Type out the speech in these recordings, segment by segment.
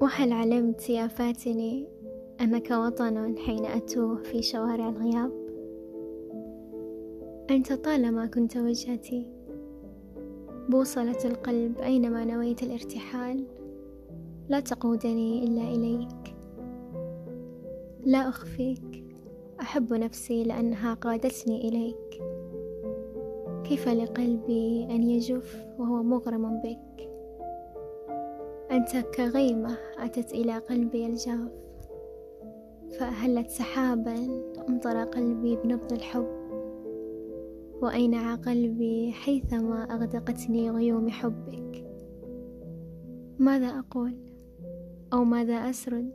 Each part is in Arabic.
وهل علمت يا فاتني أنك وطن حين أتوه في شوارع الغياب. أنت طالما كنت وجهتي بوصلة القلب أينما نويت الارتحال لا تقودني إلا إليك. لا أخفيك أحب نفسي لأنها قادتني إليك. كيف لقلبي أن يجف وهو مغرم بك؟ أنت كغيمة أتت إلى قلبي الجاف فأهلت سحابا أمطر قلبي بنبض الحب. وأينع قلبي حيثما أغدقتني غيوم حبك؟ ماذا أقول؟ أو ماذا أسرد؟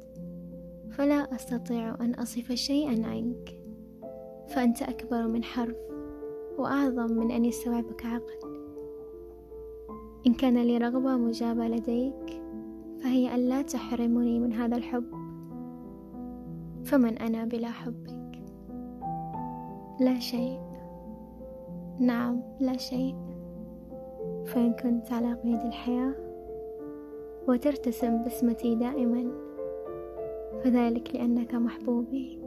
فلا أستطيع أن أصف شيئا عنك فأنت أكبر من حرف وأعظم من أن يستوعبك عقل. إن كان لي رغبة مجابة لديك فهي أن لا تحرمني من هذا الحب. فمن أنا بلا حبك؟ لا شيء. نعم لا شيء. فإن كنت على قيد الحياة وترتسم بسمتي دائما فذلك لأنك محبوبي.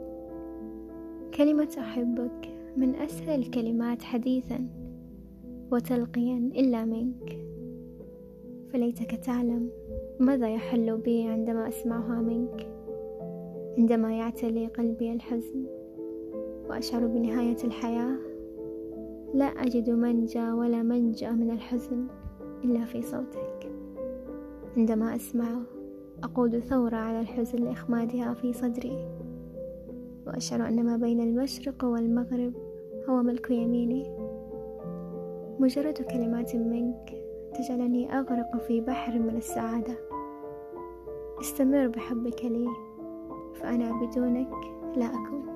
كلمة أحبك من أسهل الكلمات حديثا وتلقيا إلا منك. فليتك تعلم ماذا يحل بي عندما أسمعها منك عندما يعتلي قلبي الحزن وأشعر بنهاية الحياة؟ لا أجد منجى ولا منجأ من الحزن إلا في صوتك. عندما أسمعه أقود ثورة على الحزن لإخمادها في صدري وأشعر أن ما بين المشرق والمغرب هو ملك يميني. مجرد كلمات منك تجعلني أغرق في بحر من السعادة. استمر بحبك لي فأنا بدونك لا أكون.